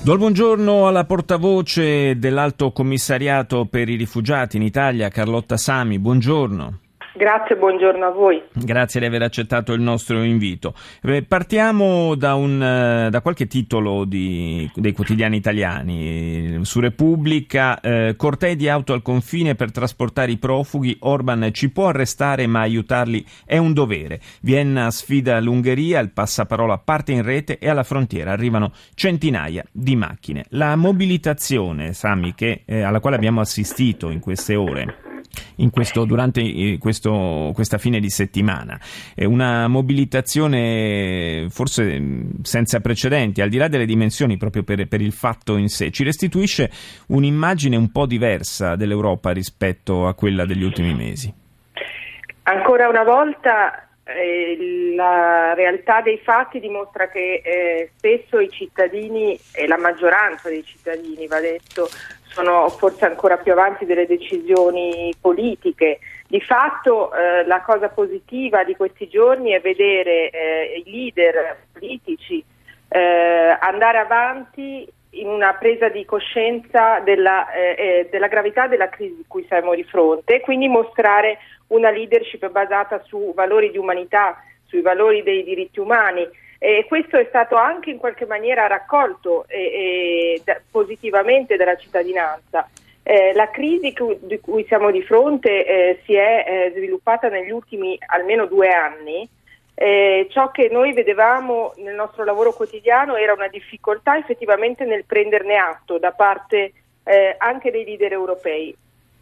Do il buongiorno alla portavoce dell'Alto Commissariato per i rifugiati in Italia, Carlotta Sami. Buongiorno. Grazie, buongiorno a voi. Grazie di aver accettato il nostro invito. Eh, partiamo da, un, eh, da qualche titolo di, dei quotidiani italiani. Su Repubblica, eh, cortei di auto al confine per trasportare i profughi. Orban ci può arrestare ma aiutarli è un dovere. Vienna sfida l'Ungheria, il passaparola parte in rete e alla frontiera arrivano centinaia di macchine. La mobilitazione, Sami, che, eh, alla quale abbiamo assistito in queste ore questo, durante eh, questo, questa fine di settimana. Una mobilitazione forse mm, senza precedenti, al di là delle dimensioni proprio per, per il fatto in sé, ci restituisce un'immagine un po' diversa dell'Europa rispetto a quella degli ultimi mesi. Ancora una volta eh, la realtà dei fatti dimostra che eh, spesso i cittadini e la maggioranza dei cittadini, va detto, sono forse ancora più avanti delle decisioni politiche. Di fatto eh, la cosa positiva di questi giorni è vedere eh, i leader politici eh, andare avanti in una presa di coscienza della, eh, eh, della gravità della crisi cui siamo di fronte e quindi mostrare una leadership basata su valori di umanità, sui valori dei diritti umani e questo è stato anche in qualche maniera raccolto e, e, da, positivamente dalla cittadinanza. Eh, la crisi cu- di cui siamo di fronte eh, si è eh, sviluppata negli ultimi almeno due anni. Eh, ciò che noi vedevamo nel nostro lavoro quotidiano era una difficoltà effettivamente nel prenderne atto da parte eh, anche dei leader europei.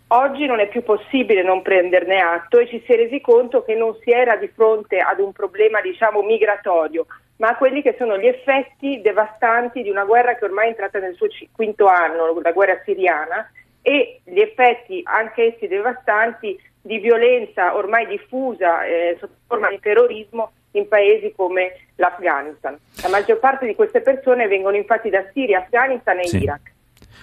Oggi non è più possibile non prenderne atto e ci si è resi conto che non si era di fronte ad un problema diciamo migratorio, ma a quelli che sono gli effetti devastanti di una guerra che ormai è entrata nel suo quinto anno, la guerra siriana, e gli effetti anch'essi devastanti di violenza ormai diffusa eh, sotto forma di terrorismo in paesi come l'Afghanistan. La maggior parte di queste persone vengono infatti da Siria, Afghanistan e sì. Iraq.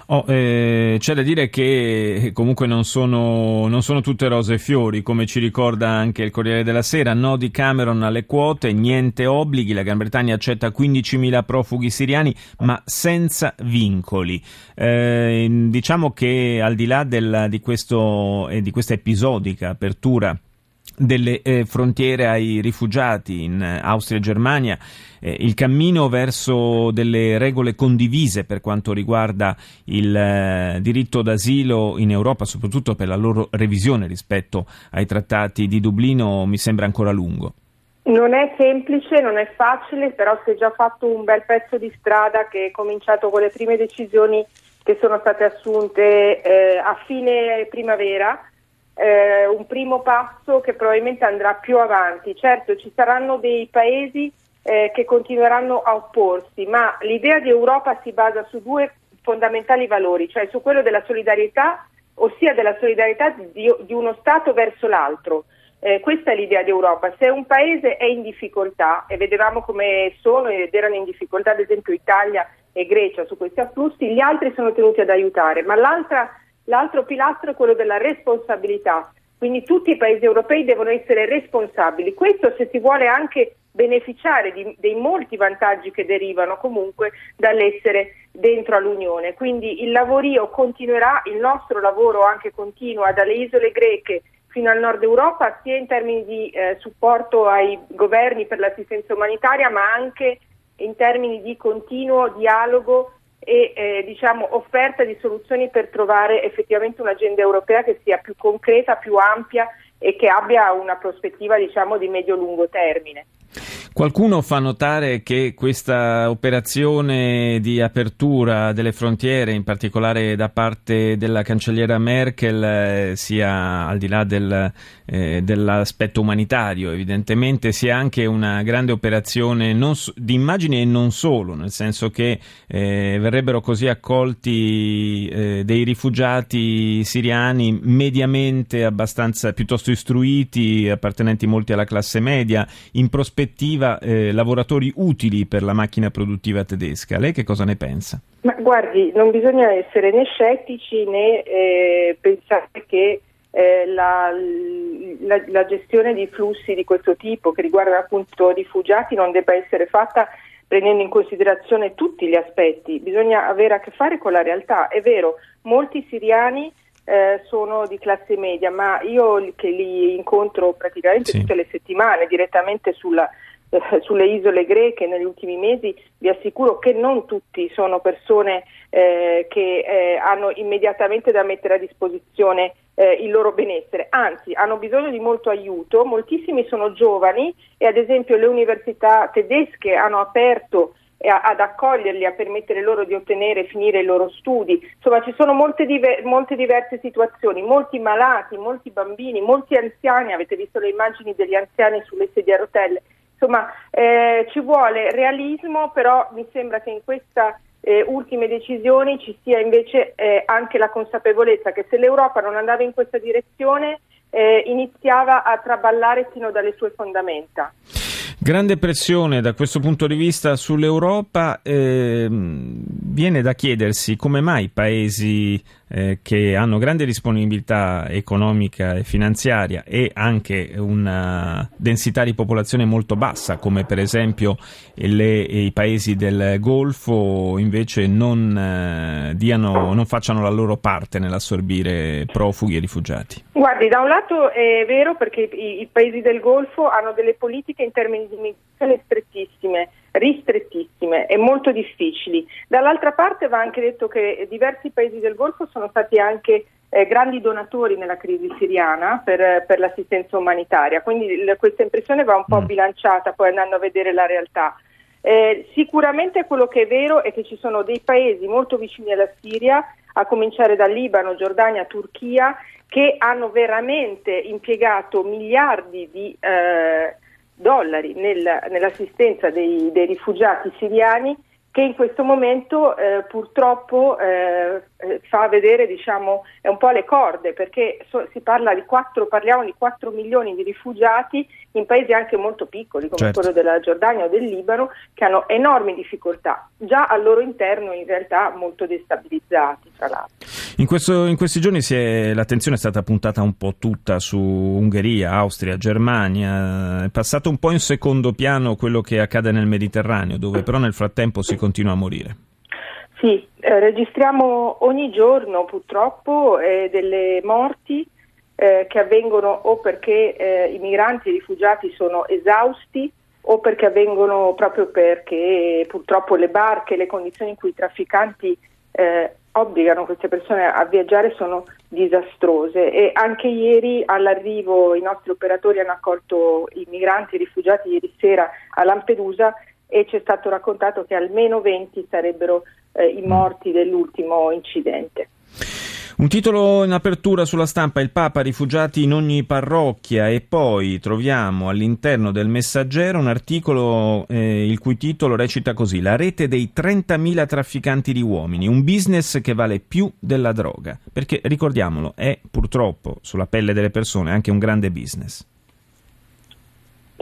Oh, eh, c'è da dire che comunque non sono, non sono, tutte rose e fiori, come ci ricorda anche il Corriere della Sera. No di Cameron alle quote, niente obblighi. La Gran Bretagna accetta 15.000 profughi siriani, ma senza vincoli. Eh, diciamo che al di là del, di, questo, eh, di questa episodica apertura delle eh, frontiere ai rifugiati in eh, Austria e Germania, eh, il cammino verso delle regole condivise per quanto riguarda il eh, diritto d'asilo in Europa, soprattutto per la loro revisione rispetto ai trattati di Dublino, mi sembra ancora lungo. Non è semplice, non è facile, però si è già fatto un bel pezzo di strada che è cominciato con le prime decisioni che sono state assunte eh, a fine primavera eh, un primo passo che probabilmente andrà più avanti. Certo, ci saranno dei paesi eh, che continueranno a opporsi, ma l'idea di Europa si basa su due fondamentali valori, cioè su quello della solidarietà, ossia della solidarietà di, di uno Stato verso l'altro. Eh, questa è l'idea di Europa. Se un paese è in difficoltà, e vedevamo come sono ed erano in difficoltà ad esempio Italia e Grecia su questi afflussi, gli altri sono tenuti ad aiutare, ma l'altra L'altro pilastro è quello della responsabilità, quindi tutti i paesi europei devono essere responsabili. Questo se si vuole anche beneficiare di, dei molti vantaggi che derivano comunque dall'essere dentro all'Unione. Quindi il lavorio continuerà, il nostro lavoro anche continua dalle isole greche fino al nord Europa, sia in termini di eh, supporto ai governi per l'assistenza umanitaria, ma anche in termini di continuo dialogo e eh, diciamo, offerta di soluzioni per trovare effettivamente un'agenda europea che sia più concreta, più ampia e che abbia una prospettiva diciamo, di medio-lungo termine. Qualcuno fa notare che questa operazione di apertura delle frontiere, in particolare da parte della cancelliera Merkel, eh, sia al di là del, eh, dell'aspetto umanitario, evidentemente sia anche una grande operazione non, di immagini e non solo, nel senso che eh, verrebbero così accolti eh, dei rifugiati siriani mediamente abbastanza piuttosto istruiti, appartenenti molti alla classe media, in prospettiva offriva eh, lavoratori utili per la macchina produttiva tedesca. Lei che cosa ne pensa? Ma guardi, non bisogna essere né scettici né eh, pensare che eh, la, la, la, gestione di flussi di questo tipo che riguardano appunto rifugiati non debba essere fatta prendendo in considerazione tutti gli aspetti, bisogna avere a che fare con la realtà. È vero, molti siriani eh, sono di classe media, ma io che li incontro praticamente sì. tutte le settimane direttamente sulla, eh, sulle isole greche negli ultimi mesi, vi assicuro che non tutti sono persone eh, che eh, hanno immediatamente da mettere a disposizione eh, il loro benessere, anzi hanno bisogno di molto aiuto, moltissimi sono giovani e ad esempio le università tedesche hanno aperto ad accoglierli, a permettere loro di ottenere e finire i loro studi. Insomma, ci sono molte, diver- molte, diverse situazioni, molti malati, molti bambini, molti anziani, avete visto le immagini degli anziani sulle sedie a rotelle. Insomma, eh, ci vuole realismo, però mi sembra che in queste eh, ultime decisioni ci sia invece eh, anche la consapevolezza che se l'Europa non andava in questa direzione eh, iniziava a traballare fino dalle sue fondamenta. Grande pressione da questo punto di vista sull'Europa. Eh, viene da chiedersi come mai paesi eh, che hanno grande disponibilità economica e finanziaria e anche una densità di popolazione molto bassa, come per esempio le, i paesi del Golfo, invece non, eh, diano, non facciano la loro parte nell'assorbire profughi e rifugiati. Guardi, da un lato è vero perché i, i paesi del Golfo hanno delle politiche in termini di migrazione strettissime ristrettissime e molto difficili. Dall'altra parte va anche detto che diversi paesi del Golfo sono stati anche eh, grandi donatori nella crisi siriana per, per l'assistenza umanitaria, quindi l- questa impressione va un po' mm. bilanciata poi andando a vedere la realtà. Eh, sicuramente quello che è vero è che ci sono dei paesi molto vicini alla Siria, a cominciare dal Libano, Giordania, Turchia, che hanno veramente impiegato miliardi di eh, dollari nel, nell'assistenza dei, dei, rifugiati siriani che in questo momento eh, purtroppo eh, eh, fa vedere diciamo, un po' le corde perché so, si parla di 4, parliamo di 4 milioni di rifugiati in paesi anche molto piccoli come certo. quello della Giordania o del Libano che hanno enormi difficoltà, già al loro interno in realtà molto destabilizzati tra l'altro. In, questo, in questi giorni è, l'attenzione è stata puntata un po' tutta su Ungheria, Austria, Germania, è passato un po' in secondo piano quello che accade nel Mediterraneo dove però nel frattempo si continua a morire. Sì, eh, registriamo ogni giorno purtroppo eh, delle morti eh, che avvengono o perché eh, i migranti e i rifugiati sono esausti o perché avvengono proprio perché purtroppo le barche, le condizioni in cui i trafficanti eh, obbligano queste persone a viaggiare sono disastrose e anche ieri all'arrivo i nostri operatori hanno accolto i migranti e i rifugiati ieri sera a Lampedusa e ci è stato raccontato che almeno 20 sarebbero eh, i morti dell'ultimo incidente. Un titolo in apertura sulla stampa, il Papa rifugiati in ogni parrocchia e poi troviamo all'interno del messaggero un articolo eh, il cui titolo recita così, la rete dei 30.000 trafficanti di uomini, un business che vale più della droga, perché ricordiamolo, è purtroppo sulla pelle delle persone anche un grande business.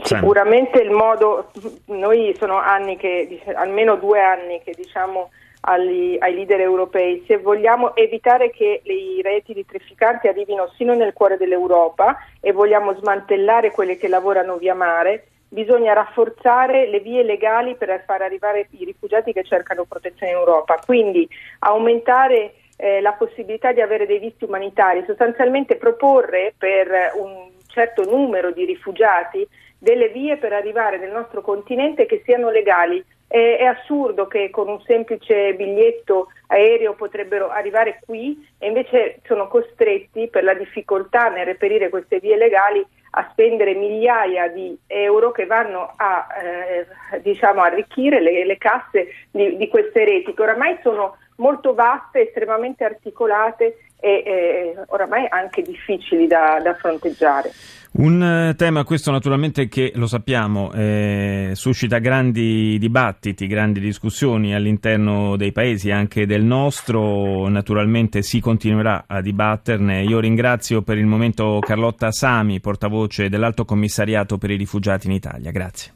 Sicuramente il modo, noi sono anni che, almeno due anni che diciamo agli, ai leader europei, se vogliamo evitare che le reti di trafficanti arrivino sino nel cuore dell'Europa e vogliamo smantellare quelle che lavorano via mare, bisogna rafforzare le vie legali per far arrivare i rifugiati che cercano protezione in Europa, quindi aumentare eh, la possibilità di avere dei visti umanitari, sostanzialmente proporre per un certo numero di rifugiati delle vie per arrivare nel nostro continente che siano legali. È, è, assurdo che con un semplice biglietto aereo potrebbero arrivare qui e invece sono costretti per la difficoltà nel reperire queste vie legali a spendere migliaia di euro che vanno a eh, diciamo, arricchire le, le casse di, di, queste reti che oramai sono molto vaste, estremamente articolate e eh, oramai anche difficili da, da fronteggiare. Un eh, tema, questo naturalmente che lo sappiamo, eh, suscita grandi dibattiti, grandi discussioni all'interno dei paesi, anche del nostro, naturalmente si continuerà a dibatterne. Io ringrazio per il momento Carlotta Sami, portavoce dell'Alto Commissariato per i Rifugiati in Italia. Grazie.